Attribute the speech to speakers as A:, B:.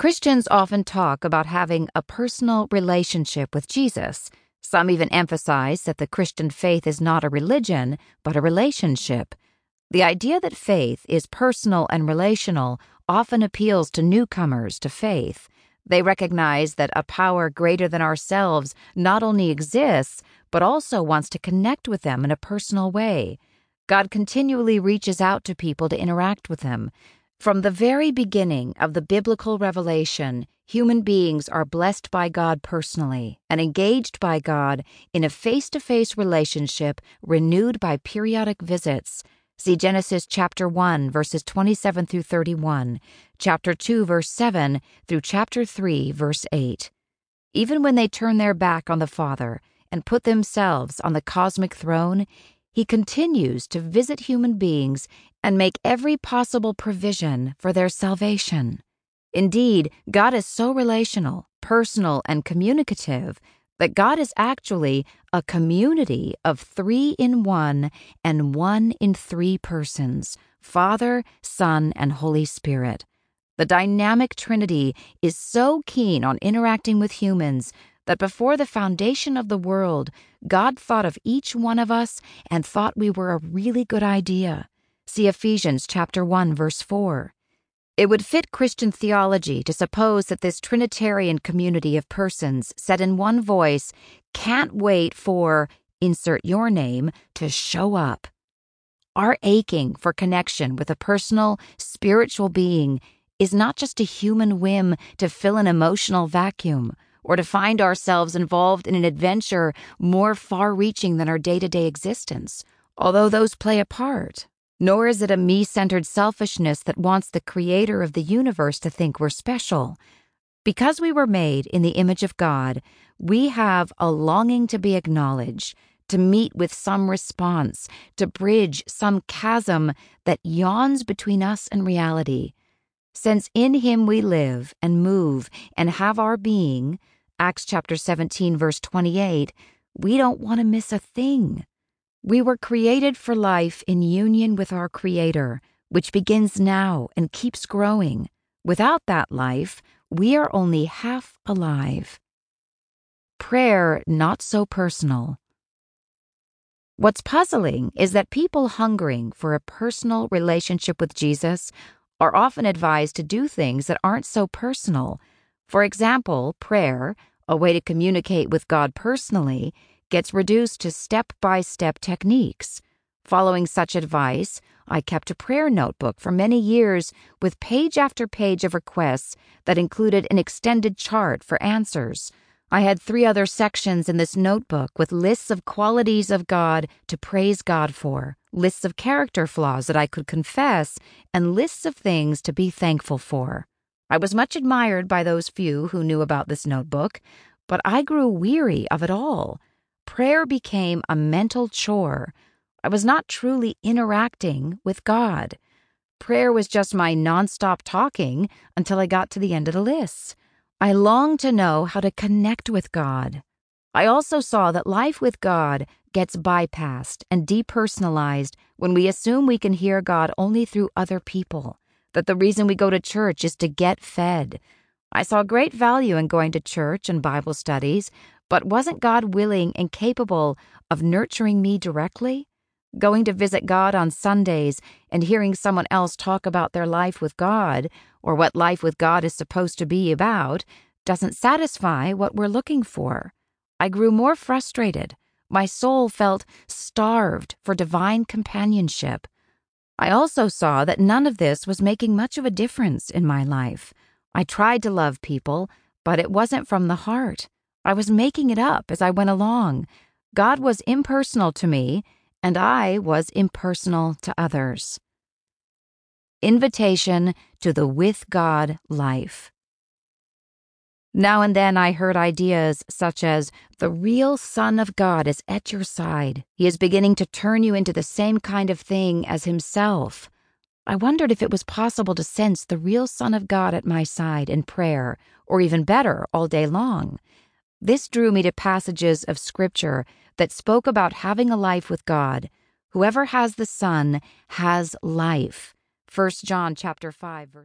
A: Christians often talk about having a personal relationship with Jesus. Some even emphasize that the Christian faith is not a religion, but a relationship. The idea that faith is personal and relational often appeals to newcomers to faith. They recognize that a power greater than ourselves not only exists, but also wants to connect with them in a personal way. God continually reaches out to people to interact with them. From the very beginning of the biblical revelation, human beings are blessed by God personally and engaged by God in a face to face relationship renewed by periodic visits. See Genesis chapter 1, verses 27 through 31, chapter 2, verse 7 through chapter 3, verse 8. Even when they turn their back on the Father and put themselves on the cosmic throne, he continues to visit human beings and make every possible provision for their salvation. Indeed, God is so relational, personal, and communicative that God is actually a community of three in one and one in three persons Father, Son, and Holy Spirit. The dynamic Trinity is so keen on interacting with humans that before the foundation of the world, God thought of each one of us and thought we were a really good idea. See Ephesians chapter 1 verse 4. It would fit Christian theology to suppose that this Trinitarian community of persons said in one voice can't wait for insert your name to show up. Our aching for connection with a personal, spiritual being is not just a human whim to fill an emotional vacuum or to find ourselves involved in an adventure more far reaching than our day to day existence, although those play a part. Nor is it a me centered selfishness that wants the creator of the universe to think we're special. Because we were made in the image of God, we have a longing to be acknowledged, to meet with some response, to bridge some chasm that yawns between us and reality. Since in him we live and move and have our being, Acts chapter 17 verse 28, we don't want to miss a thing. We were created for life in union with our creator, which begins now and keeps growing. Without that life, we are only half alive. Prayer not so personal. What's puzzling is that people hungering for a personal relationship with Jesus are often advised to do things that aren't so personal. For example, prayer, a way to communicate with God personally, gets reduced to step by step techniques. Following such advice, I kept a prayer notebook for many years with page after page of requests that included an extended chart for answers. I had three other sections in this notebook with lists of qualities of God to praise God for, lists of character flaws that I could confess, and lists of things to be thankful for. I was much admired by those few who knew about this notebook, but I grew weary of it all. Prayer became a mental chore. I was not truly interacting with God. Prayer was just my nonstop talking until I got to the end of the list. I longed to know how to connect with God. I also saw that life with God gets bypassed and depersonalized when we assume we can hear God only through other people, that the reason we go to church is to get fed. I saw great value in going to church and Bible studies, but wasn't God willing and capable of nurturing me directly? Going to visit God on Sundays and hearing someone else talk about their life with God, or what life with God is supposed to be about, doesn't satisfy what we're looking for. I grew more frustrated. My soul felt starved for divine companionship. I also saw that none of this was making much of a difference in my life. I tried to love people, but it wasn't from the heart. I was making it up as I went along. God was impersonal to me, and I was impersonal to others. Invitation to the with God life. Now and then I heard ideas such as, The real Son of God is at your side. He is beginning to turn you into the same kind of thing as Himself. I wondered if it was possible to sense the real Son of God at my side in prayer, or even better, all day long. This drew me to passages of Scripture that spoke about having a life with God. Whoever has the Son has life. 1 John chapter 5 verse